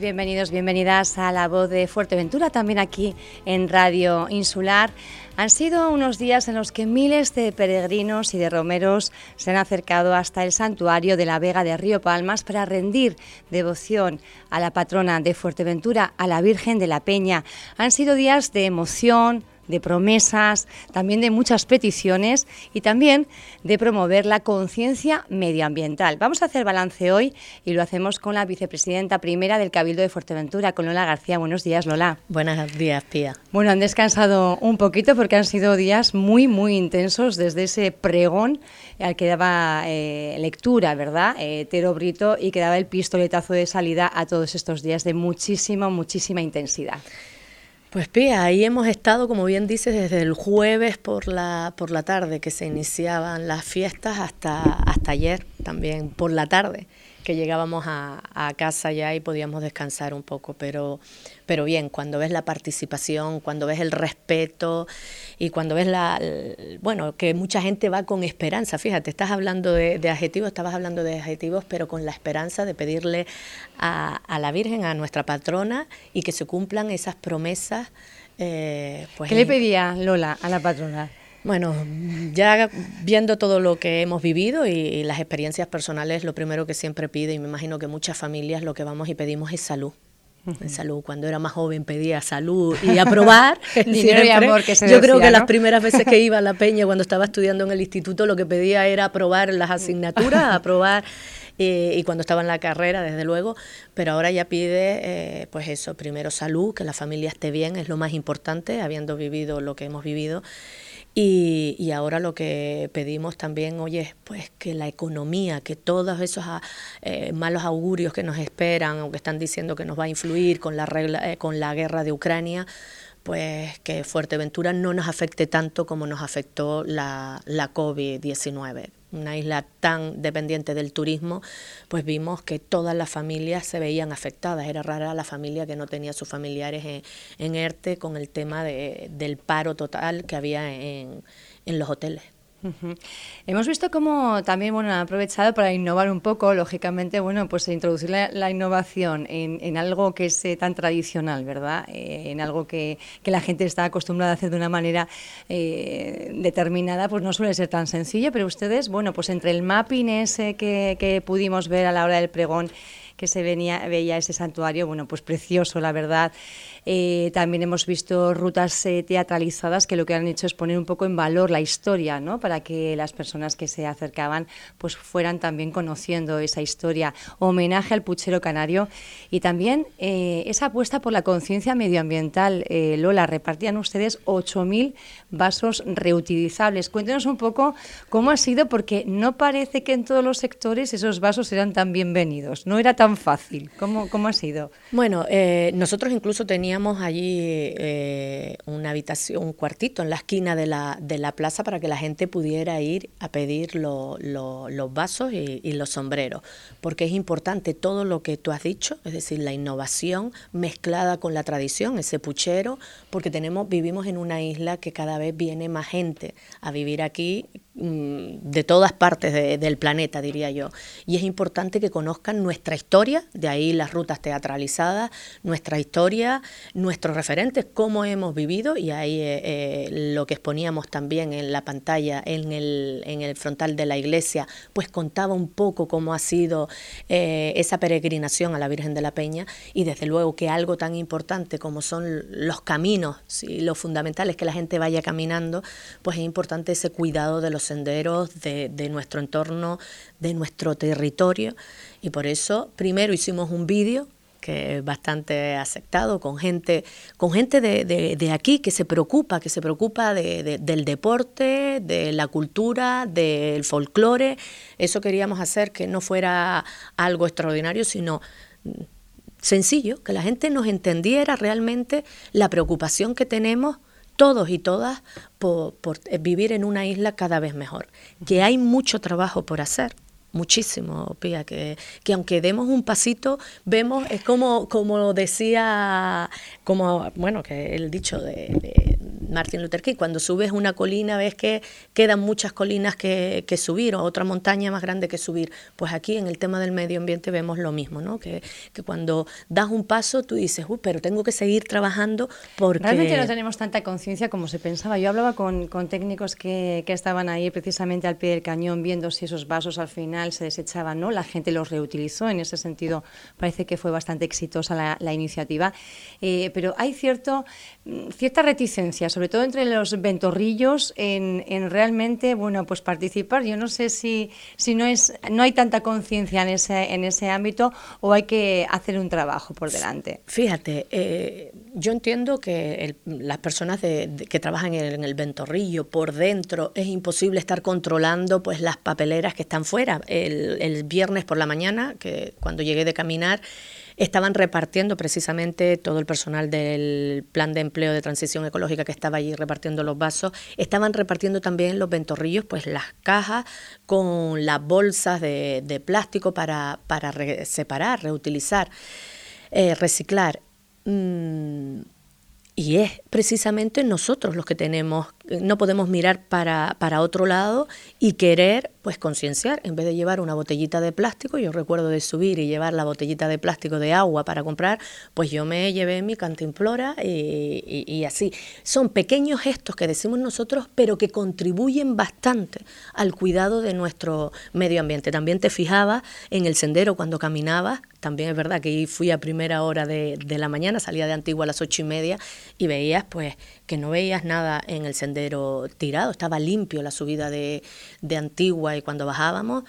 bienvenidos, bienvenidas a la voz de Fuerteventura, también aquí en Radio Insular. Han sido unos días en los que miles de peregrinos y de romeros se han acercado hasta el santuario de la Vega de Río Palmas para rendir devoción a la patrona de Fuerteventura, a la Virgen de la Peña. Han sido días de emoción, de promesas, también de muchas peticiones y también de promover la conciencia medioambiental. Vamos a hacer balance hoy y lo hacemos con la vicepresidenta primera del Cabildo de Fuerteventura, con Lola García. Buenos días, Lola. Buenos días, Pía. Bueno, han descansado un poquito porque han sido días muy, muy intensos desde ese pregón al que daba eh, lectura, ¿verdad? Eh, Tero Brito y que daba el pistoletazo de salida a todos estos días de muchísima, muchísima intensidad. Pues Pía, ahí hemos estado, como bien dices, desde el jueves por la, por la tarde que se iniciaban las fiestas hasta, hasta ayer también por la tarde que llegábamos a, a, casa ya y podíamos descansar un poco, pero, pero bien, cuando ves la participación, cuando ves el respeto y cuando ves la, bueno, que mucha gente va con esperanza, fíjate, estás hablando de, de adjetivos, estabas hablando de adjetivos, pero con la esperanza de pedirle a, a, la Virgen, a nuestra patrona, y que se cumplan esas promesas. Eh, pues, ¿Qué le pedía Lola a la patrona? Bueno, ya viendo todo lo que hemos vivido y, las experiencias personales, lo primero que siempre pide, y me imagino que muchas familias lo que vamos y pedimos es salud. Salud, cuando era más joven pedía salud y aprobar. Dinero y amor que se Yo creo que las primeras veces que iba a la peña cuando estaba estudiando en el instituto lo que pedía era aprobar las asignaturas, aprobar eh, y cuando estaba en la carrera, desde luego, pero ahora ya pide, eh, pues eso, primero salud, que la familia esté bien, es lo más importante, habiendo vivido lo que hemos vivido, y, ahora lo que pedimos también, oye, pues que la economía, que todos esos ah, eh, malos augurios que nos esperan o que están diciendo que nos va a influir con la, regla, eh, con la guerra de Ucrania, pues que Fuerteventura no nos afecte tanto como nos afectó la, la COVID-19 una isla tan dependiente del turismo, pues vimos que todas las familias se veían afectadas. Era rara la familia que no tenía sus familiares en, en ERTE con el tema de, del paro total que había en, en los hoteles. Hemos visto cómo también bueno, han aprovechado para innovar un poco, lógicamente, bueno, pues introducir la, innovación en, algo que es eh, tan tradicional, ¿verdad? Eh, en algo que, la gente está acostumbrada a hacer de una manera eh, determinada, pues no suele ser tan sencillo, pero ustedes, bueno, pues entre el mapping ese que, que pudimos ver a la hora del pregón, que se venía, veía ese santuario, bueno, pues precioso, la verdad. Eh, también hemos visto rutas eh, teatralizadas que lo que han hecho es poner un poco en valor la historia, ¿no? Para que las personas que se acercaban pues fueran también conociendo esa historia. Homenaje al puchero canario y también eh, esa apuesta por la conciencia medioambiental. Lola, repartían ustedes 8.000 vasos reutilizables. Cuéntenos un poco cómo ha sido, porque no parece que en todos los sectores esos vasos eran tan bienvenidos. No era tan fácil. ¿Cómo, cómo ha sido? Bueno, nosotros incluso teníamos allí eh, una habitación, un cuartito en la esquina de la, de la plaza para que la gente pudiera ir a pedir los vasos y, y, los sombreros, porque es importante todo lo que tú has dicho, es decir, la innovación mezclada con la tradición, ese puchero, porque tenemos, vivimos en una isla que cada vez viene más gente a vivir aquí Mm, de todas partes del planeta, diría yo. Y es importante que conozcan nuestra historia, de ahí las rutas teatralizadas, nuestra historia, nuestros referentes, cómo hemos vivido, y ahí eh, eh, lo que exponíamos también en la pantalla, en el, en el frontal de la iglesia, pues contaba un poco cómo ha sido eh, esa peregrinación a la Virgen de la Peña, y desde luego que algo tan importante como son los caminos, y lo fundamental es que la gente vaya caminando, pues es importante ese cuidado de los senderos de, de nuestro entorno, de nuestro territorio. Y por eso primero hicimos un vídeo que es bastante aceptado, con gente, con gente de, de, aquí que se preocupa, que se preocupa de, del deporte, de la cultura, del folclore. Eso queríamos hacer que no fuera algo extraordinario, sino sencillo, que la gente nos entendiera realmente la preocupación que tenemos todos y todas por, eh, vivir en una isla cada vez mejor. Que hay mucho trabajo por hacer, muchísimo, Pía, que, que aunque demos un pasito, vemos, es como, como decía, como, bueno, que el dicho de, Martin Luther King. Cuando subes una colina ves que quedan muchas colinas que, subir o otra montaña más grande que subir. Pues aquí en el tema del medio ambiente vemos lo mismo, ¿no? Que, que cuando das un paso tú dices, Uy, pero tengo que seguir trabajando porque... Realmente no tenemos tanta conciencia como se pensaba. Yo hablaba con, técnicos que, estaban ahí precisamente al pie del cañón viendo si esos vasos al final se desechaban, ¿no? La gente los reutilizó. En ese sentido parece que fue bastante exitosa la, iniciativa. Eh, pero hay cierto, cierta reticencia, sobre todo entre los ventorrillos, en, realmente, bueno, pues participar. Yo no sé si, si no, es, no hay tanta conciencia en ese, en ese ámbito o hay que hacer un trabajo por delante. Fíjate, eh, yo entiendo que las personas que trabajan en el, ventorrillo por dentro es imposible estar controlando pues las papeleras que están fuera. El, el viernes por la mañana, que cuando llegué de caminar, estaban repartiendo precisamente todo el personal del plan de empleo de transición ecológica que estaba allí repartiendo los vasos, estaban repartiendo también los ventorrillos, pues las cajas con las bolsas de, plástico para, para separar, reutilizar, eh, reciclar. Mm, y es precisamente nosotros los que tenemos, no podemos mirar para, para otro lado y querer pues concienciar, en vez de llevar una botellita de plástico, yo recuerdo de subir y llevar la botellita de plástico de agua para comprar, pues yo me llevé mi cantimplora y, y, así. Son pequeños gestos que decimos nosotros, pero que contribuyen bastante al cuidado de nuestro medio ambiente. También te fijaba en el sendero cuando caminabas, también es verdad que fui a primera hora de, de la mañana, salía de Antigua a las ocho y media y veías pues que no veías nada en el sendero tirado, estaba limpio la subida de, de Antigua y cuando bajábamos,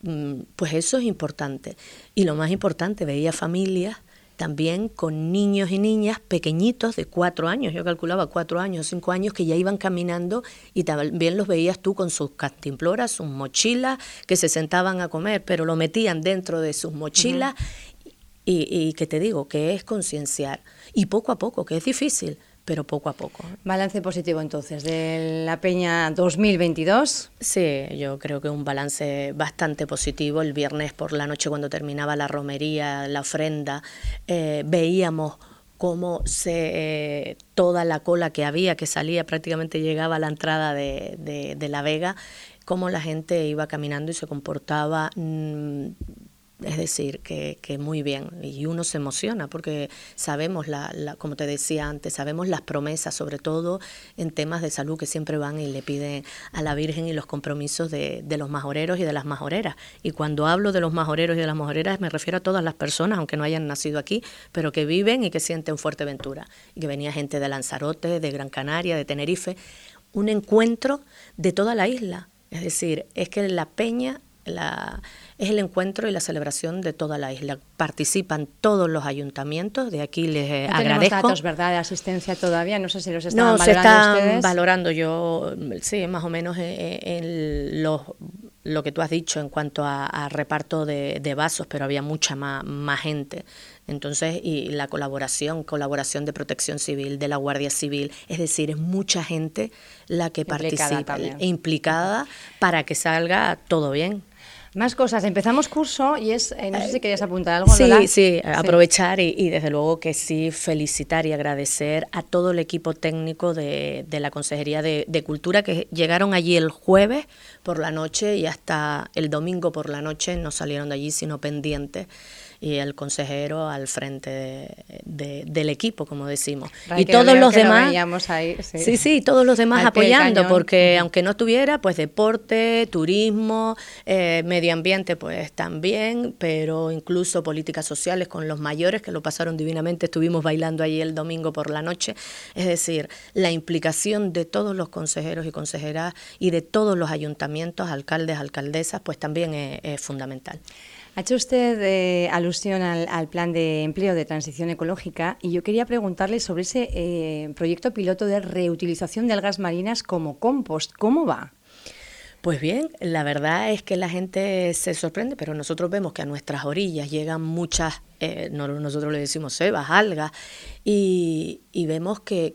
mm, pues eso es importante. Y lo más importante, veía familias también con niños y niñas pequeñitos de cuatro años, yo calculaba cuatro años, cinco años, que ya iban caminando y también los veías tú con sus cantimploras, sus mochilas, que se sentaban a comer, pero lo metían dentro de sus mochilas y, y que te digo, que es concienciar. Y poco a poco, que es difícil, pero poco a poco. Balance positivo entonces de la Peña 2022. Sí, yo creo que un balance bastante positivo. El viernes por la noche cuando terminaba la romería, la ofrenda, eh, veíamos cómo se, toda la cola que había, que salía, prácticamente llegaba a la entrada de, de, La Vega, cómo la gente iba caminando y se comportaba mm, es decir, que, que, muy bien. Y uno se emociona porque sabemos, la, la, como te decía antes, sabemos las promesas, sobre todo en temas de salud que siempre van y le piden a la Virgen y los compromisos de, de los majoreros y de las majoreras. Y cuando hablo de los majoreros y de las majoreras me refiero a todas las personas, aunque no hayan nacido aquí, pero que viven y que sienten Fuerteventura. Y que venía gente de Lanzarote, de Gran Canaria, de Tenerife. Un encuentro de toda la isla. Es decir, es que la peña la, es el encuentro y la celebración de toda la isla. Participan todos los ayuntamientos, de aquí les eh, no agradezco. datos, ¿verdad?, de asistencia todavía, no sé si los están no, valorando se están valorando yo, sí, más o menos en, los lo que tú has dicho en cuanto a, reparto de, vasos, pero había mucha más, más, gente. Entonces, y la colaboración, colaboración de protección civil, de la Guardia Civil, es decir, es mucha gente la que participa, implicada para que salga todo bien. Más cosas. Empezamos curso y es, eh, no sé si querías apuntar algo. Sí, sí, aprovechar y, desde luego que sí felicitar y agradecer a todo el equipo técnico de, de la Consejería de, de, Cultura que llegaron allí el jueves por la noche y hasta el domingo por la noche no salieron de allí sino pendientes y el consejero al frente del equipo, como decimos. y todos los demás, sí. sí. todos los demás apoyando, porque aunque no estuviera, pues deporte, turismo, eh, medio ambiente, pues también, pero incluso políticas sociales con los mayores que lo pasaron divinamente, estuvimos bailando allí el domingo por la noche, es decir, la implicación de todos los consejeros y consejeras y de todos los ayuntamientos, alcaldes, alcaldesas, pues también es fundamental. Ha hecho usted eh, alusión al, plan de empleo de transición ecológica y yo quería preguntarle sobre ese eh, proyecto piloto de reutilización de algas marinas como compost. ¿Cómo va? Pues bien, la verdad es que la gente se sorprende, pero nosotros vemos que a nuestras orillas llegan muchas, eh, nosotros le decimos sebas, algas, y, vemos que,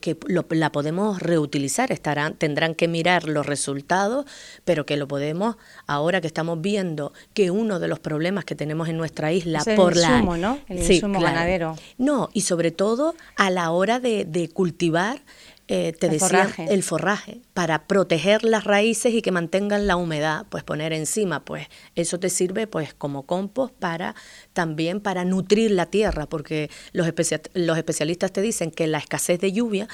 la podemos reutilizar. Estarán, tendrán que mirar los resultados, pero que lo podemos, ahora que estamos viendo que uno de los problemas que tenemos en nuestra isla por el insumo, ¿no? El insumo ganadero. No, y sobre todo a la hora de, de cultivar eh, te decía el forraje para proteger las raíces y que mantengan la humedad, pues poner encima, pues eso te sirve pues como compost para también para nutrir la tierra, porque los, los especialistas te dicen que la escasez de lluvia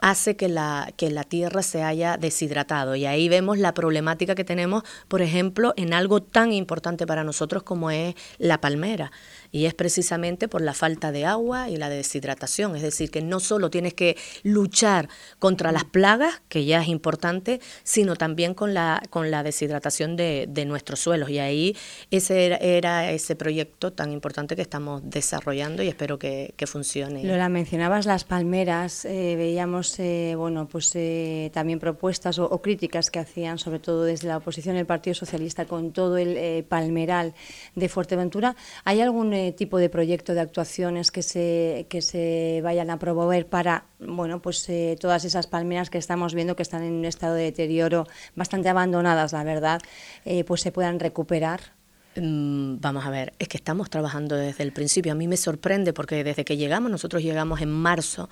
hace que la, que la tierra se haya deshidratado. Y ahí vemos la problemática que tenemos, por ejemplo, en algo tan importante para nosotros como es la palmera y es precisamente por la falta de agua y la deshidratación. Es decir, que no solo tienes que luchar contra las plagas, que ya es importante, sino también con la, con la deshidratación de, de nuestros suelos. Y ahí ese era, ese proyecto tan importante que estamos desarrollando y espero que, que funcione. Lola, mencionabas las palmeras, eh, veíamos eh, bueno, pues, eh, también propuestas o, críticas que hacían, sobre todo desde la oposición, el Partido Socialista, con todo el palmeral de Fuerteventura. ¿Hay algún tipo de proyecto de actuaciones que se, que se vayan a promover para bueno, pues, eh, todas esas palmeras que estamos viendo que están en un estado de deterioro bastante abandonadas, la verdad, eh, pues se puedan recuperar? Mm, vamos a ver, es que estamos trabajando desde el principio. A mí me sorprende porque desde que llegamos, nosotros llegamos en marzo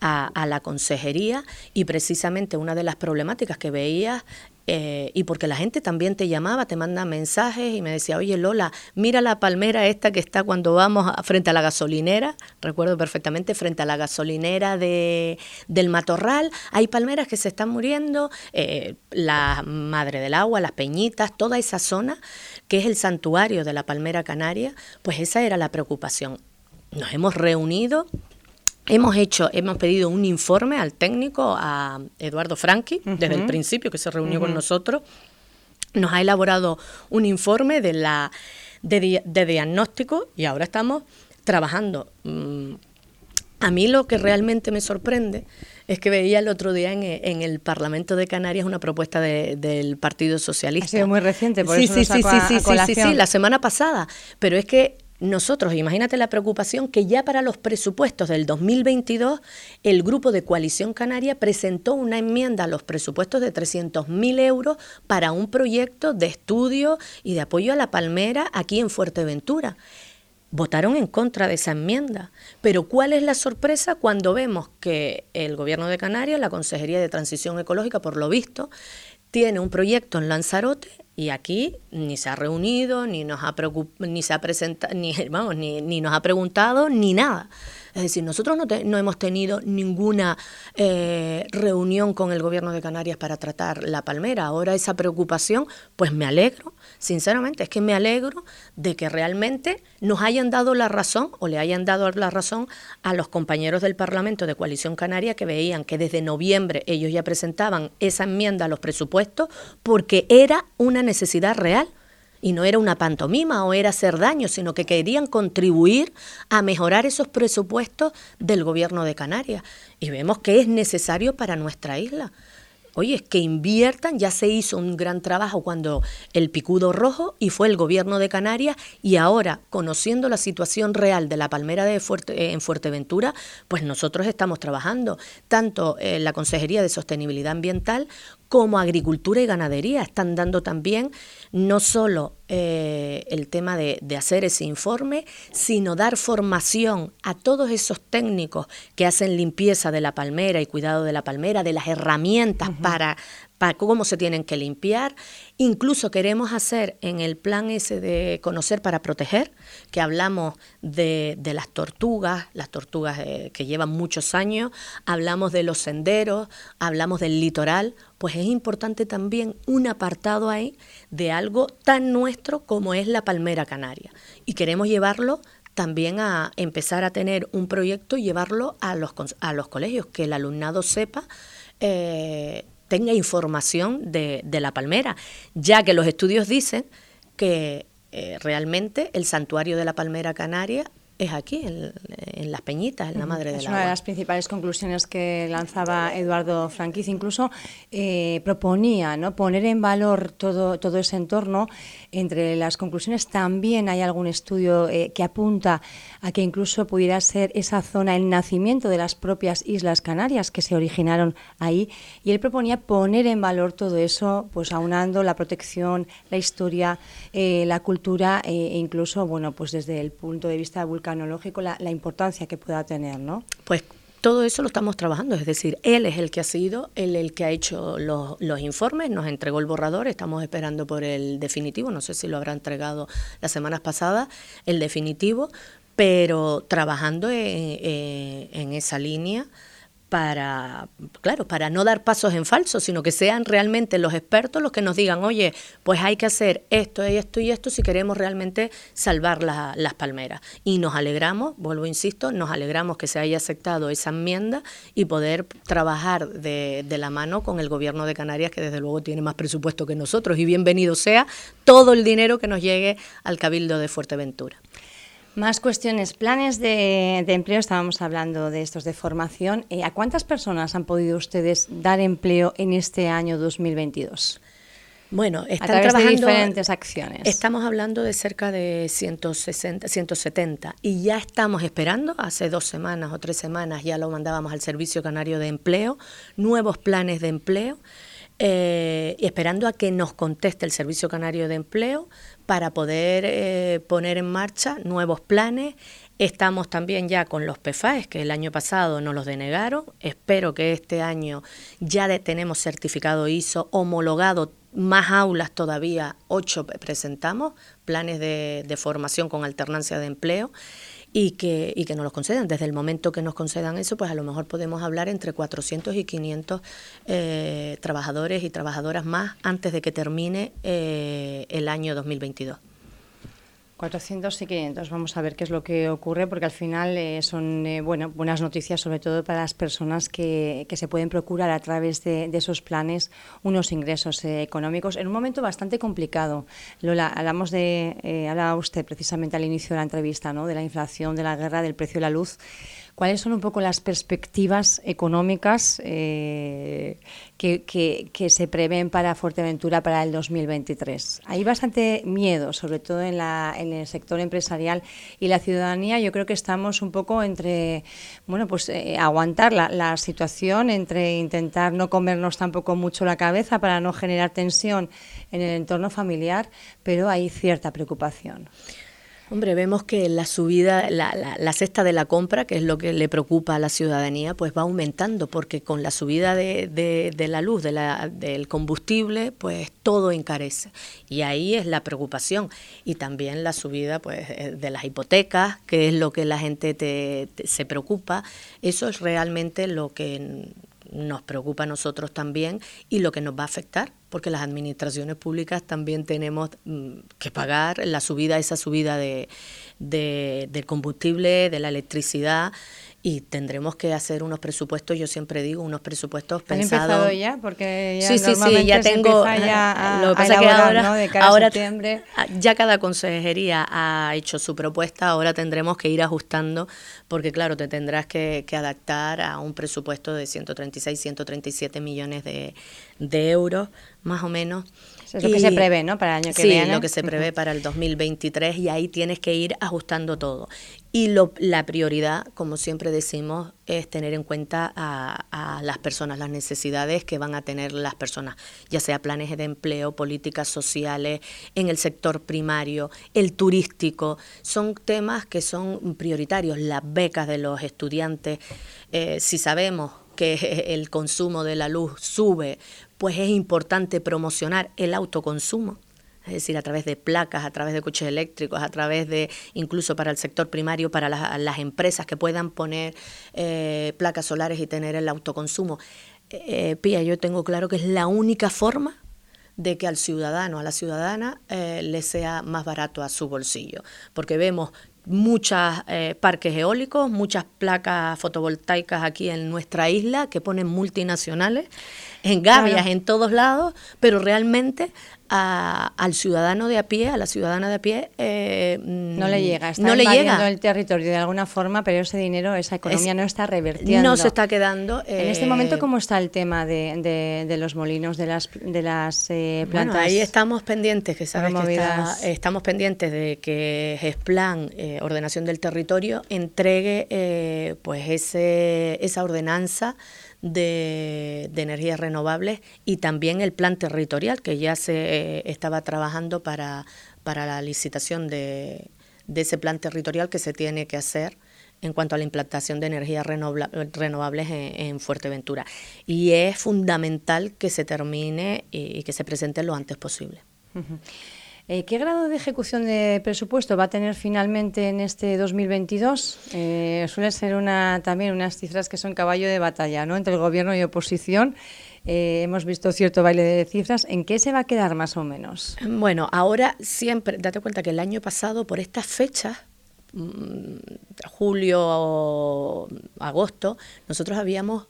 a, a la consejería y precisamente una de las problemáticas que veía eh, y porque la gente también te llamaba, te manda mensajes y me decía, oye Lola, mira la palmera esta que está cuando vamos frente a la gasolinera, recuerdo perfectamente, frente a la gasolinera de, del Matorral, hay palmeras que se están muriendo, eh, la Madre del Agua, las Peñitas, toda esa zona que es el santuario de la palmera canaria, pues esa era la preocupación. Nos hemos reunido Hemos hecho, hemos pedido un informe al técnico, a Eduardo Franchi, desde el principio que se reunió con nosotros. Nos ha elaborado un informe de la de, diagnóstico y ahora estamos trabajando. Mm, a mí lo que realmente me sorprende es que veía el otro día en, el Parlamento de Canarias una propuesta del Partido Socialista. Ha sido muy reciente, por sí, eso sí, sí, sí, sí, sí, sí, la semana pasada. Pero es que nosotros, imagínate la preocupación que ya para los presupuestos del 2022 el grupo de Coalición Canaria presentó una enmienda a los presupuestos de 300.000 euros para un proyecto de estudio y de apoyo a la palmera aquí en Fuerteventura. Votaron en contra de esa enmienda. Pero ¿cuál es la sorpresa cuando vemos que el Gobierno de Canarias, la Consejería de Transición Ecológica, por lo visto, tiene un proyecto en Lanzarote y aquí ni se ha reunido, ni nos ha ni se ha presentado, ni, vamos, ni, ni nos ha preguntado, ni nada. Es decir, nosotros no, hemos tenido ninguna eh, reunión con el gobierno de Canarias para tratar la palmera. Ahora esa preocupación, pues me alegro, sinceramente, es que me alegro de que realmente nos hayan dado la razón o le hayan dado la razón a los compañeros del Parlamento de Coalición Canaria que veían que desde noviembre ellos ya presentaban esa enmienda a los presupuestos porque era una necesidad real y no era una pantomima o era hacer daño, sino que querían contribuir a mejorar esos presupuestos del gobierno de Canarias. Y vemos que es necesario para nuestra isla. Oye, es que inviertan, ya se hizo un gran trabajo cuando el picudo rojo y fue el gobierno de Canarias y ahora, conociendo la situación real de la palmera de Fuerte, en Fuerteventura, pues nosotros estamos trabajando tanto en la Consejería de Sostenibilidad Ambiental como agricultura y ganadería. Están dando también no solo eh, el tema de, hacer ese informe, sino dar formación a todos esos técnicos que hacen limpieza de la palmera y cuidado de la palmera, de las herramientas para, para cómo se tienen que limpiar. Incluso queremos hacer en el plan ese de conocer para proteger, que hablamos de, las tortugas, las tortugas eh, que llevan muchos años, hablamos de los senderos, hablamos del litoral, pues es importante también un apartado ahí de algo tan nuestro como es la palmera canaria. Y queremos llevarlo también a empezar a tener un proyecto y llevarlo a los, a los colegios, que el alumnado sepa eh, tenga información de, de la palmera, ya que los estudios dicen que eh, realmente el santuario de la palmera canaria es aquí, en, Las Peñitas, en la Madre del Es una de las principales conclusiones que lanzaba Eduardo Franquiz. Incluso eh, proponía ¿no? poner en valor todo, todo ese entorno. Entre las conclusiones también hay algún estudio eh, que apunta a que incluso pudiera ser esa zona el nacimiento de las propias Islas Canarias que se originaron ahí. Y él proponía poner en valor todo eso, pues aunando la protección, la historia, eh, la cultura e incluso, bueno, pues desde el punto de vista vulcanológico, la, la importancia que pueda tener, ¿no? Pues todo eso lo estamos trabajando, es decir, él es el que ha sido, él el que ha hecho los, los, informes, nos entregó el borrador, estamos esperando por el definitivo, no sé si lo habrá entregado las semanas pasadas, el definitivo, pero trabajando en, en esa línea para, claro, para no dar pasos en falso, sino que sean realmente los expertos los que nos digan, oye, pues hay que hacer esto y esto y esto si queremos realmente salvar las palmeras. Y nos alegramos, vuelvo, insisto, nos alegramos que se haya aceptado esa enmienda y poder trabajar de, de la mano con el gobierno de Canarias, que desde luego tiene más presupuesto que nosotros, y bienvenido sea todo el dinero que nos llegue al Cabildo de Fuerteventura. Más cuestiones, planes de, empleo, estábamos hablando de estos de formación. Eh, ¿A cuántas personas han podido ustedes dar empleo en este año 2022? Bueno, están a trabajando, de diferentes acciones. Estamos hablando de cerca de 160, 170 y ya estamos esperando, hace dos semanas o tres semanas ya lo mandábamos al Servicio Canario de Empleo, nuevos planes de empleo. Eh, y esperando a que nos conteste el Servicio Canario de Empleo para poder eh, poner en marcha nuevos planes. Estamos también ya con los PFAES, que el año pasado nos los denegaron. Espero que este año ya tenemos certificado ISO, homologado más aulas todavía, ocho presentamos, planes de, de formación con alternancia de empleo y que, y que nos los concedan. Desde el momento que nos concedan eso, pues a lo mejor podemos hablar entre 400 y 500 eh, trabajadores y trabajadoras más antes de que termine eh, el año 2022. 400 y 500. Vamos a ver qué es lo que ocurre, porque al final eh, son eh, bueno, buenas noticias, sobre todo para las personas que, que se pueden procurar a través de, esos planes unos ingresos eh, económicos en un momento bastante complicado. Lola, hablamos de, hablaba usted precisamente al inicio de la entrevista, ¿no? de la inflación, de la guerra, del precio de la luz. ¿Cuáles son un poco las perspectivas económicas eh, que, se prevén para Fuerteventura para el 2023? Hay bastante miedo, sobre todo en, la, el sector empresarial y la ciudadanía. Yo creo que estamos un poco entre, bueno, pues eh, aguantar la, la situación, entre intentar no comernos tampoco mucho la cabeza para no generar tensión en el entorno familiar, pero hay cierta preocupación. Hombre, vemos que la subida, la, cesta de la compra, que es lo que le preocupa a la ciudadanía, pues va aumentando, porque con la subida de, la luz, de la, del combustible, pues todo encarece. Y ahí es la preocupación. Y también la subida pues, eh, de las hipotecas, que es lo que la gente se preocupa. Eso es realmente lo que nos preocupa a nosotros también y lo que nos va a afectar, porque las administraciones públicas también tenemos mm, que pagar la subida, esa subida de, de, del combustible, de la electricidad y tendremos que hacer unos presupuestos, yo siempre digo, unos presupuestos ¿Han pensados. empezado ya? Porque ya sí, sí, sí, ya tengo. Ya lo que pasa que ahora, de cara ahora septiembre. ya cada consejería ha hecho su propuesta, ahora tendremos que ir ajustando, porque claro, te tendrás que, que adaptar a un presupuesto de 136, 137 millones de, de euros, más o menos es lo que se prevé, ¿no? Para el año que sí, viene. lo que se prevé para el 2023 y ahí tienes que ir ajustando todo. Y lo, la prioridad, como siempre decimos, es tener en cuenta a, las personas, las necesidades que van a tener las personas, ya sea planes de empleo, políticas sociales, en el sector primario, el turístico. Son temas que son prioritarios. Las becas de los estudiantes, eh, si sabemos que el consumo de la luz sube, pues es importante promocionar el autoconsumo, es decir, a través de placas, a través de coches eléctricos, a través de, incluso para el sector primario, para las, empresas que puedan poner eh, placas solares y tener el autoconsumo. Eh, Pía, yo tengo claro que es la única forma de que al ciudadano, a la ciudadana, eh, le sea más barato a su bolsillo. Porque vemos muchos eh, parques eólicos, muchas placas fotovoltaicas aquí en nuestra isla que ponen multinacionales, en gavias en todos lados, pero realmente al ciudadano de a pie, a la ciudadana de a pie, eh, no le llega, está no le llega el territorio de alguna forma, pero ese dinero, esa economía no está revertiendo. No se está quedando. en este momento, eh, ¿cómo está el tema de, de, los molinos, de las, de las eh, plantas? Bueno, ahí estamos pendientes, que sabes que estamos pendientes de que GESPLAN, eh, Ordenación del Territorio, entregue pues ese, esa ordenanza de, energías renovables y también el plan territorial que ya se eh, estaba trabajando para, para la licitación de, de, ese plan territorial que se tiene que hacer en cuanto a la implantación de energías renovables en, Fuerteventura. Y es fundamental que se termine y, que se presente lo antes posible. Eh, ¿Qué grado de ejecución de presupuesto va a tener finalmente en este 2022? Eh, suele ser una, también unas cifras que son caballo de batalla ¿no? entre el gobierno y oposición. Eh, hemos visto cierto baile de cifras. ¿En qué se va a quedar más o menos? Bueno, ahora siempre, date cuenta que el año pasado, por estas fechas, mm, julio o agosto, nosotros habíamos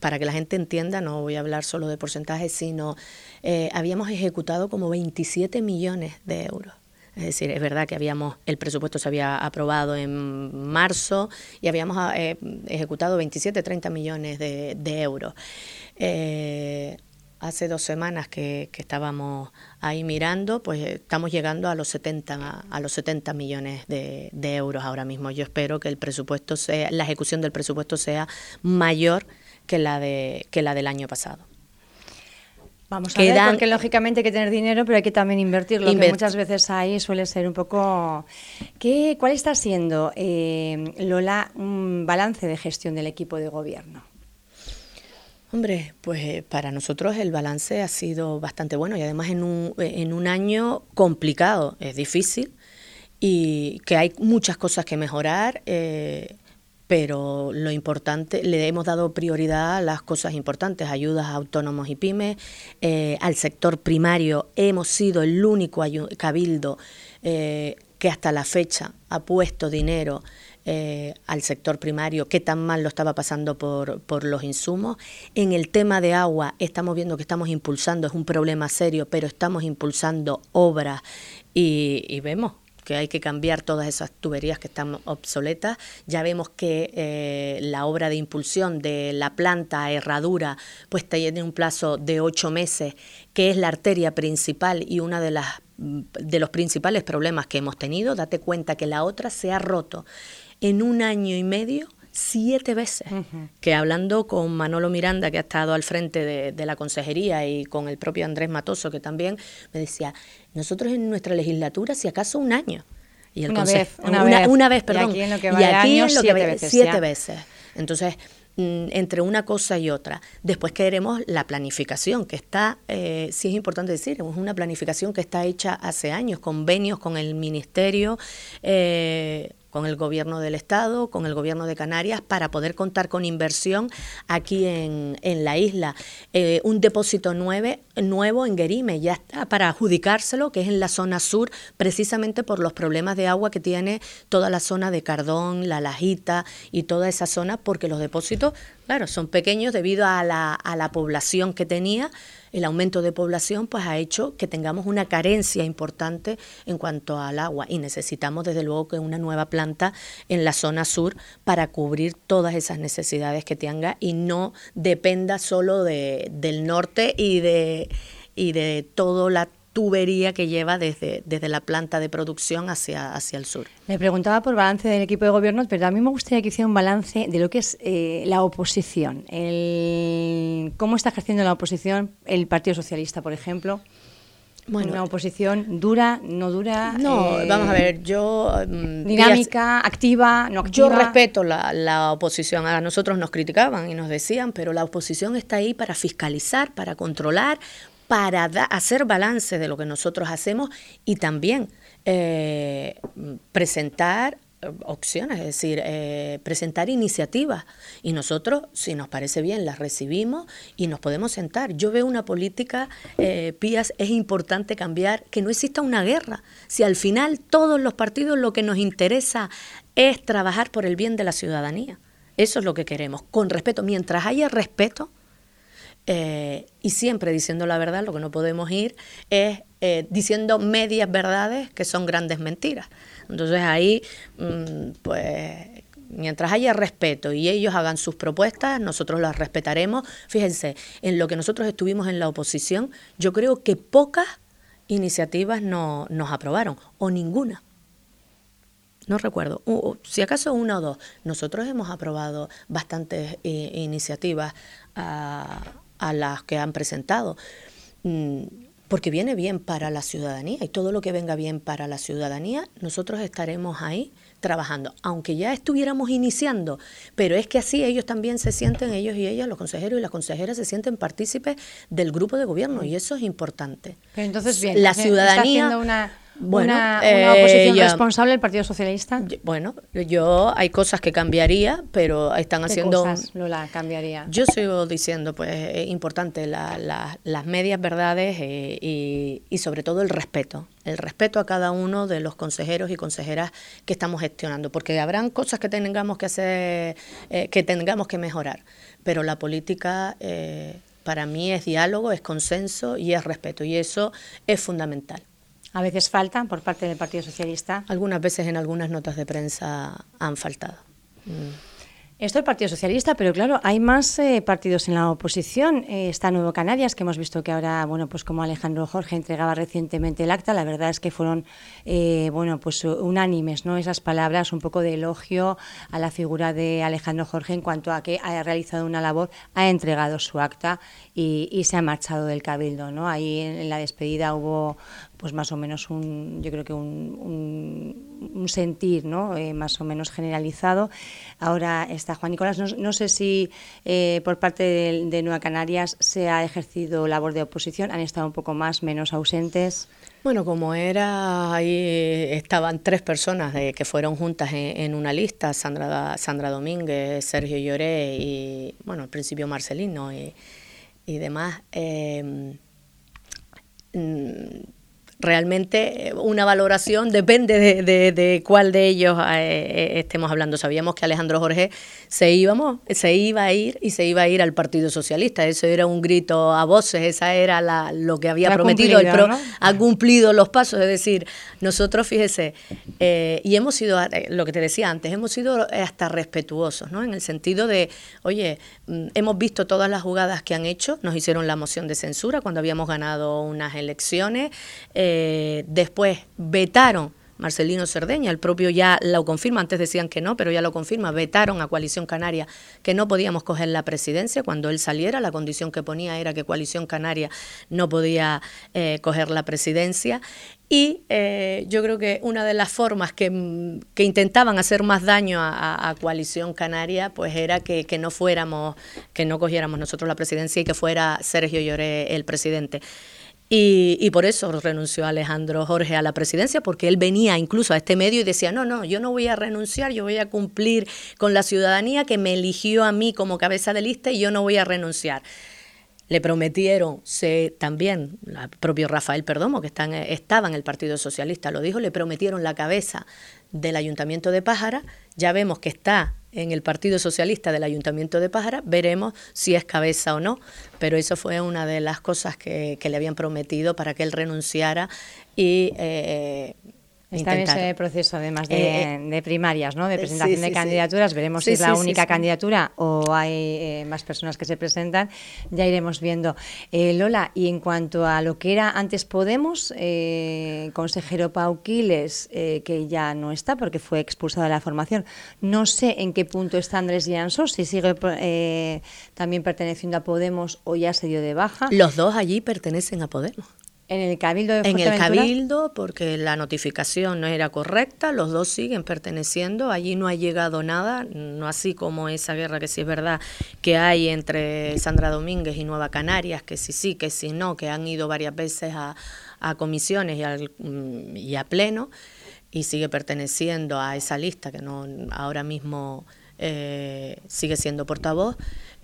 para que la gente entienda, no voy a hablar solo de porcentajes, sino eh, habíamos ejecutado como 27 millones de euros. Es decir, es verdad que habíamos, el presupuesto se había aprobado en marzo y habíamos eh, ejecutado 27, 30 millones de, euros. Eh, hace dos semanas que, estábamos ahí mirando, pues estamos llegando a los 70, a los 70 millones de, de euros ahora mismo. Yo espero que el presupuesto sea, la ejecución del presupuesto sea mayor que la, de, que la del año pasado. Vamos a ver, porque lógicamente hay que tener dinero, pero hay que también invertirlo, que muchas veces ahí suele ser un poco... ¿Qué, ¿Cuál está siendo, eh, Lola, un balance de gestión del equipo de gobierno? Hombre, pues eh, para nosotros el balance ha sido bastante bueno y además en un, en un año complicado, es difícil y que hay muchas cosas que mejorar. Eh, pero lo importante, le hemos dado prioridad a las cosas importantes, ayudas a autónomos y pymes, eh, al sector primario, hemos sido el único cabildo eh, que hasta la fecha ha puesto dinero eh, al sector primario, qué tan mal lo estaba pasando por, por los insumos. En el tema de agua estamos viendo que estamos impulsando, es un problema serio, pero estamos impulsando obras y vemos que hay que cambiar todas esas tuberías que están obsoletas. Ya vemos que eh, la obra de impulsión de la planta herradura pues tiene un plazo de ocho meses, que es la arteria principal y una de las de los principales problemas que hemos tenido. Date cuenta que la otra se ha roto en un año y medio siete veces. Que hablando con Manolo Miranda, que ha estado al frente de, la consejería, y con el propio Andrés Matoso, que también me decía, nosotros en nuestra legislatura, si acaso un año. Y el una, vez, una, vez, perdón. Y aquí en lo que va siete veces. Siete veces. Entonces, mm, entre una cosa y otra. Después queremos la planificación, que está, eh, sí es importante decir, es una planificación que está hecha hace años, convenios con el ministerio. Eh, con el gobierno del Estado, con el gobierno de Canarias, para poder contar con inversión aquí en, en la isla. Eh, un depósito nueve, nuevo en Guerime, ya está para adjudicárselo, que es en la zona sur, precisamente por los problemas de agua que tiene toda la zona de Cardón, La Lajita y toda esa zona, porque los depósitos, claro, son pequeños debido a la, a la población que tenía el aumento de población pues ha hecho que tengamos una carencia importante en cuanto al agua. Y necesitamos desde luego que una nueva planta en la zona sur para cubrir todas esas necesidades que tenga y no dependa solo de, del norte y de y de todo la tubería que lleva desde, desde la planta de producción hacia, hacia el sur. Me preguntaba por balance del equipo de gobierno, pero a mí me gustaría que hiciera un balance de lo que es eh, la oposición. El, ¿Cómo está ejerciendo la oposición el Partido Socialista, por ejemplo? Bueno, una oposición dura, no dura. No, eh, vamos a ver, yo. Mm, dinámica, activa, no activa. Yo respeto la, la, oposición. A nosotros nos criticaban y nos decían, pero la oposición está ahí para fiscalizar, para controlar, para hacer balance de lo que nosotros hacemos y también eh, presentar eh, opciones, es decir, eh, presentar iniciativas. Y nosotros, si nos parece bien, las recibimos y nos podemos sentar. Yo veo una política, Pías, es importante cambiar, que no exista una guerra. Si al final todos los partidos lo que nos interesa es trabajar por el bien de la ciudadanía. Eso es lo que queremos, con respeto. Mientras haya respeto, eh, y siempre diciendo la verdad, lo que no podemos ir es eh, diciendo medias verdades que son grandes mentiras. Entonces ahí, mm, pues, mientras haya respeto y ellos hagan sus propuestas, nosotros las respetaremos. Fíjense, en lo que nosotros estuvimos en la oposición, yo creo que pocas iniciativas no, nos aprobaron, o ninguna. No recuerdo, si acaso una o dos. Nosotros hemos aprobado bastantes eh, iniciativas a, a las que han presentado. Mm, porque viene bien para la ciudadanía y todo lo que venga bien para la ciudadanía, nosotros estaremos ahí trabajando, aunque ya estuviéramos iniciando, pero es que así ellos también se sienten, ellos y ellas, los consejeros y las consejeras se sienten partícipes del grupo de gobierno y eso es importante. Pero entonces bien, la ciudadanía una bueno, una, eh, oposición responsable el Partido Socialista. Bueno, yo hay cosas que cambiaría, pero están haciendo. Cosas, Lola, cambiaría? Yo sigo diciendo, pues es importante las medias verdades eh, y, y, sobre todo el respeto, el respeto a cada uno de los consejeros y consejeras que estamos gestionando, porque habrán cosas que tengamos que hacer, eh, que tengamos que mejorar, pero la política para mí es diálogo, es consenso y es respeto y eso es fundamental. A veces faltan por parte del Partido Socialista. Algunas veces en algunas notas de prensa han faltado. Mm. Esto es el Partido Socialista, pero claro, hay más eh, partidos en la oposición. Eh, está Nuevo Canarias, que hemos visto que ahora, bueno, pues como Alejandro Jorge entregaba recientemente el acta, la verdad es que fueron, eh, bueno, pues unánimes, ¿no? Esas palabras, un poco de elogio a la figura de Alejandro Jorge en cuanto a que ha realizado una labor, ha entregado su acta y, se ha marchado del Cabildo, ¿no? Ahí en la despedida hubo pues más o menos un, yo creo que un, un, sentir ¿no? Eh, más o menos generalizado. Ahora está Juan Nicolás, no, sé si eh, por parte de, Nueva Canarias se ha ejercido labor de oposición, han estado un poco más, menos ausentes. Bueno, como era, ahí estaban tres personas que fueron juntas en, una lista, Sandra, Sandra Domínguez, Sergio Lloré y, bueno, al principio Marcelino y, y demás. Eh, mm, realmente eh, una valoración depende de, de, cuál de ellos eh, eh, estemos hablando. Sabíamos que Alejandro Jorge se, íbamos, se iba a ir y se iba a ir al Partido Socialista. Eso era un grito a voces, esa era la, lo que había prometido. Ha cumplido los pasos, es decir, nosotros, fíjese, y hemos sido, lo que te decía antes, hemos sido hasta respetuosos, ¿no? En el sentido de, oye, mm, hemos visto todas las jugadas que han hecho, nos hicieron la moción de censura cuando habíamos ganado unas elecciones. Eh, después vetaron Marcelino Cerdeña, el propio ya lo confirma, antes decían que no, pero ya lo confirma, vetaron a Coalición Canaria que no podíamos coger la presidencia cuando él saliera, la condición que ponía era que Coalición Canaria no podía eh, coger la presidencia y eh, yo creo que una de las formas que, intentaban hacer más daño a, Coalición Canaria, pues era que, no fuéramos, que no cogiéramos nosotros la presidencia y que fuera Sergio Lloré el presidente. Y, por eso renunció Alejandro Jorge a la presidencia, porque él venía incluso a este medio y decía, no, no, yo no voy a renunciar, yo voy a cumplir con la ciudadanía que me eligió a mí como cabeza de lista y yo no voy a renunciar. Le prometieron, se, también, el propio Rafael Perdomo, que está estaba en el Partido Socialista, lo dijo, le prometieron la cabeza del Ayuntamiento de Pájara, ya vemos que está en el Partido Socialista del Ayuntamiento de Pájara, veremos si es cabeza o no, pero eso fue una de las cosas que, le habían prometido para que él renunciara y eh, Está en ese proceso, además de, eh, de primarias, ¿no? de presentación de candidaturas. Veremos si es la única candidatura o hay eh, más personas que se presentan. Ya iremos viendo. Eh, Lola, y en cuanto a lo que era antes Podemos, consejero Pau Quiles, que ya no está porque fue expulsado de la formación, no sé en qué punto está Andrés Llanso, si sigue también perteneciendo a Podemos o ya se dio de baja. Los dos allí pertenecen a Podemos. En el Cabildo de En el Cabildo, porque la notificación no era correcta, los dos siguen perteneciendo, allí no ha llegado nada, no así como esa guerra que sí es verdad que hay entre Sandra Domínguez y Nueva Canarias, que sí sí, que sí no, que han ido varias veces a, a comisiones y, al, y a pleno, y sigue perteneciendo a esa lista que no ahora mismo eh, sigue siendo portavoz.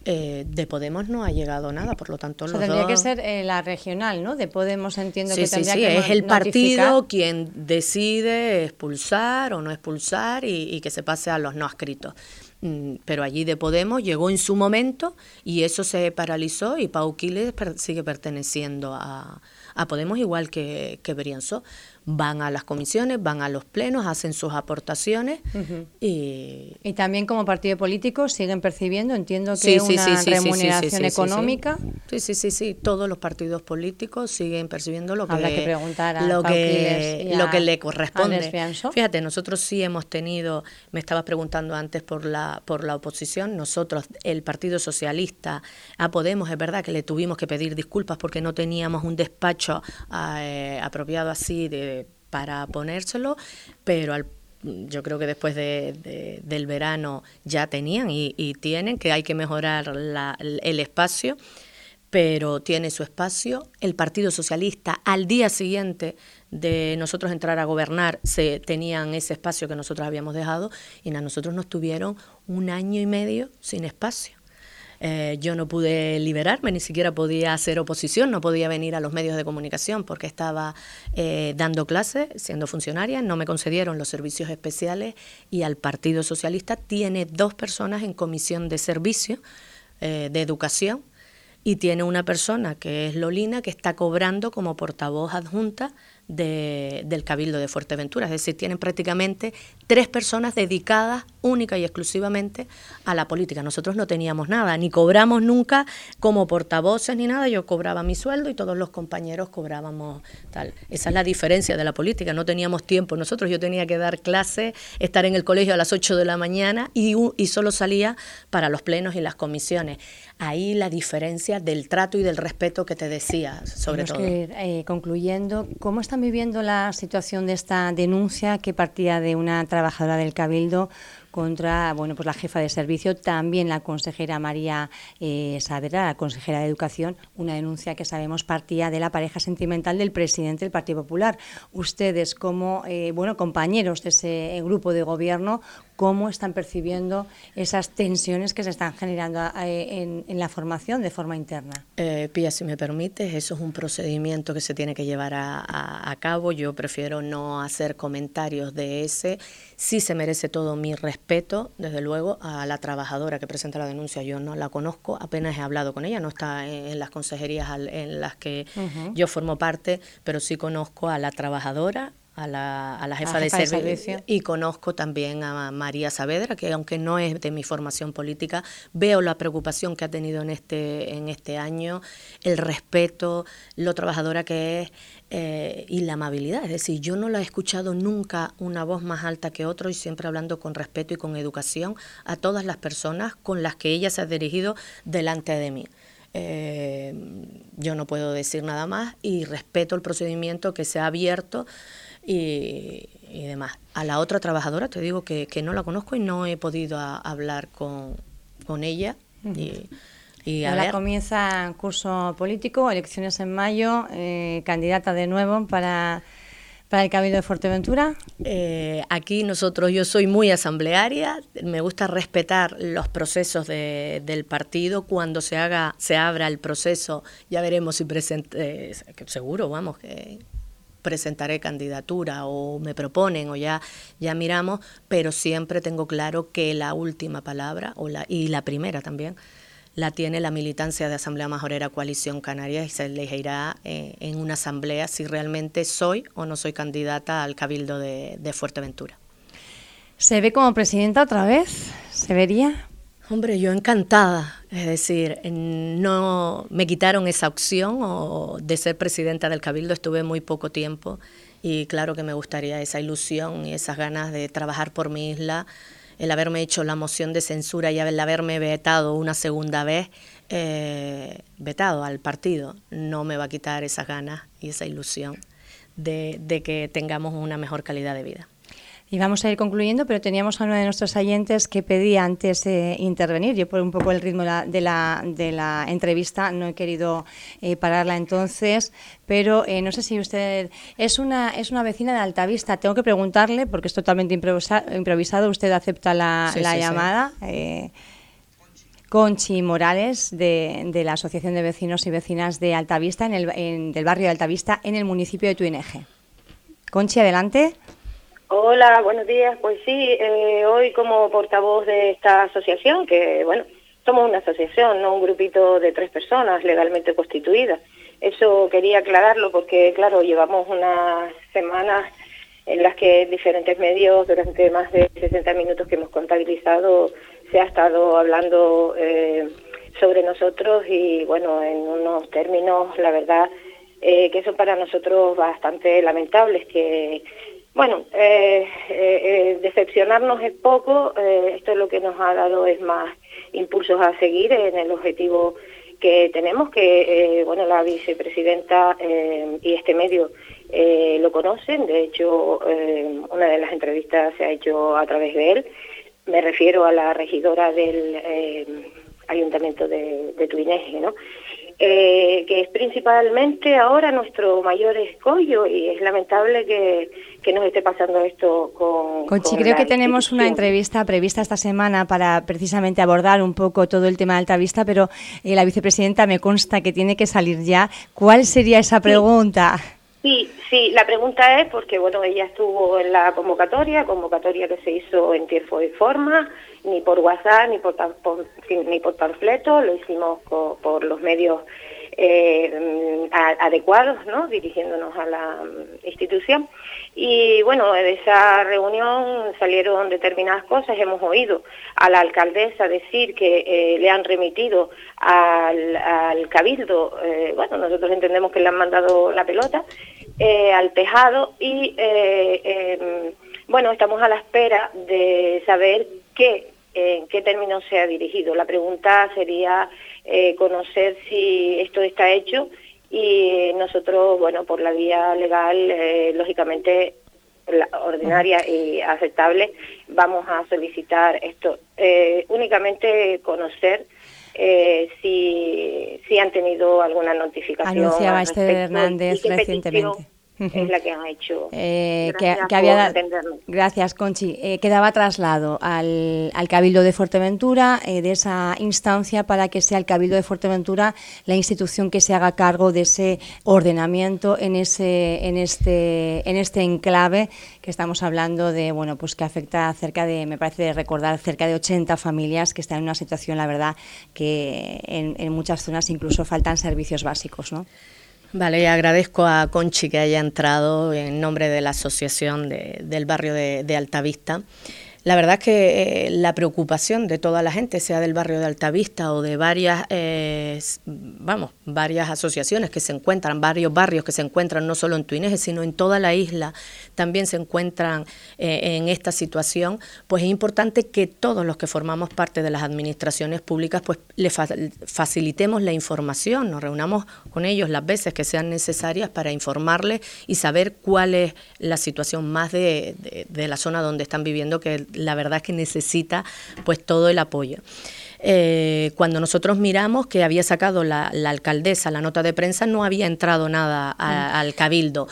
Eh, de Podemos no ha llegado nada, por lo tanto tendría que ser eh, la regional, ¿no? De Podemos entiendo que tendría sí, que es el partido quien decide expulsar o no expulsar y, que se pase a los no adscritos. Mm, pero allí de Podemos llegó en su momento y eso se paralizó y Pau Quiles sigue perteneciendo a, a Podemos igual que, que Berianzo van a las comisiones, van a los plenos, hacen sus aportaciones y... Y también como partido político siguen percibiendo, entiendo que una remuneración económica. Sí, sí, sí, sí, todos los partidos políticos siguen percibiendo lo que, Habrá que preguntar a lo, que, lo que le corresponde. Fíjate, nosotros sí hemos tenido, me estabas preguntando antes por la la, por la oposición. Nosotros, el Partido Socialista, a Podemos, es verdad que le tuvimos que pedir disculpas porque no teníamos un despacho eh, apropiado así de, para ponérselo, pero al yo creo que después de, del verano ya tenían y, tienen, que hay que mejorar el espacio, pero tiene su espacio. El Partido Socialista al día siguiente de nosotros entrar a gobernar se tenían ese espacio que nosotros habíamos dejado y a nosotros nos tuvieron un año y medio sin espacio. Eh, yo no pude liberarme, ni siquiera podía hacer oposición, no podía venir a los medios de comunicación porque estaba eh, dando clases, siendo funcionaria, no me concedieron los servicios especiales y al Partido Socialista tiene dos personas en comisión de servicio eh, de educación y tiene una persona que es Lolina que está cobrando como portavoz adjunta de, del Cabildo de Fuerteventura. Es decir, tienen prácticamente tres personas dedicadas única y exclusivamente a la política. Nosotros no teníamos nada, ni cobramos nunca como portavoces ni nada. Yo cobraba mi sueldo y todos los compañeros cobrábamos tal. Esa es la diferencia de la política. No teníamos tiempo. Nosotros yo tenía que dar clase, estar en el colegio a las 8 de la mañana y, y solo salía para los plenos y las comisiones. Ahí la diferencia del trato y del respeto que te decía, sobre todo. eh, concluyendo, ¿cómo están viviendo la situación de esta denuncia que partía de una trabajadora del Cabildo contra bueno, pues la jefa de servicio, también la consejera María eh, la consejera de Educación, una denuncia que sabemos partía de la pareja sentimental del presidente del Partido Popular. Ustedes, como eh, bueno, compañeros de ese grupo de gobierno, ¿cómo están percibiendo esas tensiones que se están generando eh, en, la formación de forma interna? Eh, Pía, si me permites, eso es un procedimiento que se tiene que llevar a, a cabo. Yo prefiero no hacer comentarios de ese. Sí se merece todo mi respeto respeto, desde luego, a la trabajadora que presenta la denuncia. Yo no la conozco, apenas he hablado con ella, no está en, las consejerías en las que yo formo parte, pero sí conozco a la trabajadora, a la, a la jefa, de, servicio, y conozco también a María Saavedra, que aunque no es de mi formación política, veo la preocupación que ha tenido en este, en este año, el respeto, lo trabajadora que es eh, y la amabilidad. Es decir, yo no la he escuchado nunca una voz más alta que otro y siempre hablando con respeto y con educación a todas las personas con las que ella se ha dirigido delante de mí. Eh, yo no puedo decir nada más y respeto el procedimiento que se ha abierto y, demás. A la otra trabajadora te digo que, no la conozco y no he podido hablar con, con ella. y, y Ahora comienza curso político, elecciones en mayo, eh, candidata de nuevo para, para el Cabildo de Fuerteventura. Eh, aquí nosotros, yo soy muy asamblearia, me gusta respetar los procesos de, del partido. Cuando se haga, se abra el proceso, ya veremos si presente, seguro, vamos, que presentaré candidatura o me proponen o ya, ya miramos, pero siempre tengo claro que la última palabra o la, y la primera también la tiene la militancia de Asamblea Majorera Coalición Canaria y se elegirá eh, en una asamblea si realmente soy o no soy candidata al Cabildo de, de Fuerteventura. ¿Se ve como presidenta otra vez? ¿Se vería? Hombre, yo encantada, es decir, no me quitaron esa opción de ser presidenta del Cabildo, estuve muy poco tiempo y claro que me gustaría esa ilusión y esas ganas de trabajar por mi isla, el haberme hecho la moción de censura y el haberme vetado una segunda vez, eh, vetado al partido, no me va a quitar esas ganas y esa ilusión de que tengamos una mejor calidad de vida. Y vamos a ir concluyendo, pero teníamos a uno de nuestros oyentes que pedía antes de intervenir. Yo por un poco el ritmo de la, de la, entrevista no he querido eh, pararla entonces, pero eh, no sé si usted es una, es una vecina de Altavista. Tengo que preguntarle, porque es totalmente improvisado, usted acepta la, llamada. Eh, Conchi Morales, de, de, la Asociación de Vecinos y Vecinas de Altavista, en el, del barrio de Altavista, en el municipio de Tuineje. Conchi, adelante. Hola, buenos días. Pues sí, eh, hoy como portavoz de esta asociación, que bueno, somos una asociación, no un grupito de tres personas legalmente constituidas. Eso quería aclararlo porque, claro, llevamos unas semanas en las que en diferentes medios, durante más de 60 minutos que hemos contabilizado, se ha estado hablando eh, sobre nosotros y, bueno, en unos términos, la verdad, eh, que son para nosotros bastante lamentables, que Bueno, eh, eh, decepcionarnos es poco, esto es lo que nos ha dado es más impulsos a seguir en el objetivo que tenemos, que bueno la vicepresidenta y este medio lo conocen, de hecho una de las entrevistas se ha hecho a través de él, me refiero a la regidora del Ayuntamiento de, de ¿no? Eh, que es principalmente ahora nuestro mayor escollo y es lamentable que, nos esté pasando esto con... Conchi, creo que tenemos una entrevista prevista esta semana para precisamente abordar un poco todo el tema de Altavista, pero eh, la vicepresidenta me consta que tiene que salir ya. ¿Cuál sería esa pregunta? Sí, sí, la pregunta es porque, bueno, ella estuvo en la convocatoria, convocatoria que se hizo en tiempo y forma, ni por WhatsApp, ni por, ni por panfleto, lo hicimos por los medios eh, adecuados, ¿no? dirigiéndonos a la mm, institución. Y bueno, de esa reunión salieron determinadas cosas. Hemos oído a la alcaldesa decir que eh, le han remitido al, cabildo, eh, bueno, nosotros entendemos que le han mandado la pelota, eh, al tejado y em, bueno, estamos a la espera de saber qué en qué términos se ha dirigido. La pregunta sería eh, conocer si esto está hecho y nosotros, bueno, por la vía legal, eh, lógicamente la ordinaria y aceptable, vamos a solicitar esto. Eh, únicamente conocer si, si han tenido alguna notificación. Anunciaba este Hernández recientemente es la que han hecho. Eh, gracias, que, había, gracias, Conchi. Eh, quedaba traslado al, al, Cabildo de Fuerteventura eh, de esa instancia para que sea el Cabildo de Fuerteventura la institución que se haga cargo de ese ordenamiento en ese en este en este enclave que estamos hablando de bueno pues que afecta a cerca de me parece recordar cerca de 80 familias que están en una situación la verdad que en, en muchas zonas incluso faltan servicios básicos, ¿no? Vale, agradezco a Conchi que haya entrado en nombre de la Asociación del Barrio de, de Altavista. La verdad es que eh, la preocupación de toda la gente, sea del barrio de Altavista o de varias, eh, vamos, varias asociaciones que se encuentran, varios barrios que se encuentran no solo en Tuineje, sino en toda la isla, también se encuentran eh, en esta situación, pues es importante que todos los que formamos parte de las administraciones públicas, pues le facilitemos la información, nos reunamos con ellos las veces que sean necesarias para informarles y saber cuál es la situación más de, de la zona donde están viviendo, que la verdad es que necesita pues todo el apoyo. Eh, cuando nosotros miramos que había sacado la, alcaldesa la nota de prensa, no había entrado nada mm. al cabildo.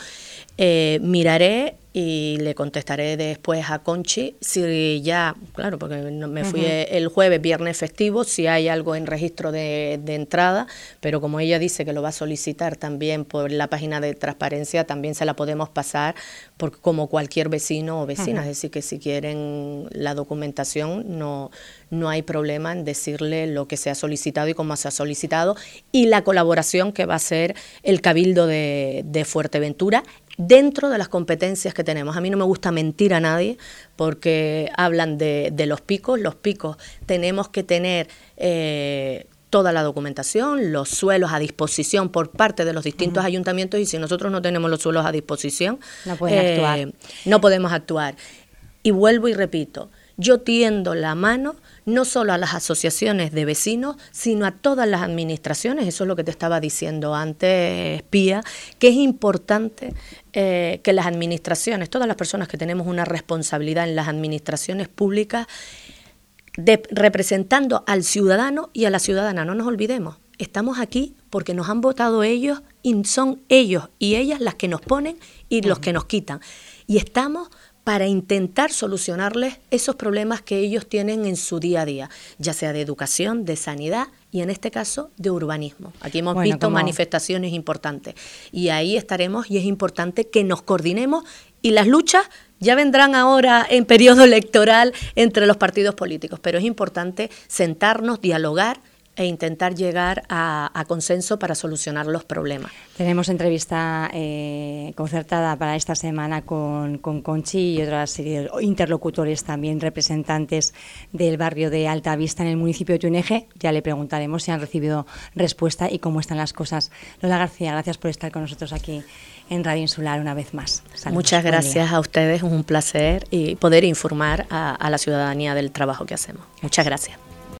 Eh, miraré y le contestaré después a Conchi si ya, claro, porque me fui el jueves, viernes festivo, si hay algo en registro de, entrada, pero como ella dice que lo va a solicitar también por la página de transparencia, también se la podemos pasar por, como cualquier vecino o vecina, es decir, que si quieren la documentación no, no hay problema en decirle lo que se ha solicitado y cómo se ha solicitado y la colaboración que va a ser el Cabildo de, de Fuerteventura dentro de las competencias que tenemos. A mí no me gusta mentir a nadie porque hablan de, los picos. Los picos tenemos que tener eh, toda la documentación, los suelos a disposición por parte de los distintos ayuntamientos y si nosotros no tenemos los suelos a disposición, no, eh, no podemos actuar. Y vuelvo y repito, yo tiendo la mano no solo a las asociaciones de vecinos, sino a todas las administraciones, eso es lo que te estaba diciendo antes, Pía, que es importante eh, que las administraciones, todas las personas que tenemos una responsabilidad en las administraciones públicas, representando al ciudadano y a la ciudadana, no nos olvidemos, estamos aquí porque nos han votado ellos y son ellos y ellas las que nos ponen y los que nos quitan. Y estamos para intentar solucionarles esos problemas que ellos tienen en su día a día, ya sea de educación, de sanidad y en este caso de urbanismo. Aquí hemos visto manifestaciones importantes y ahí estaremos y es importante que nos coordinemos y las luchas ya vendrán ahora en periodo electoral entre los partidos políticos, pero es importante sentarnos, dialogar e intentar llegar a, consenso para solucionar los problemas. Tenemos entrevista eh, concertada para esta semana con, con Conchi y otras interlocutores también, representantes del barrio de Alta Vista en el municipio de Tuneje. Ya le preguntaremos si han recibido respuesta y cómo están las cosas. Lola García, gracias por estar con nosotros aquí en Radio Insular una vez más. Muchas gracias a ustedes, es un placer y poder informar a la ciudadanía del trabajo que hacemos. Muchas gracias.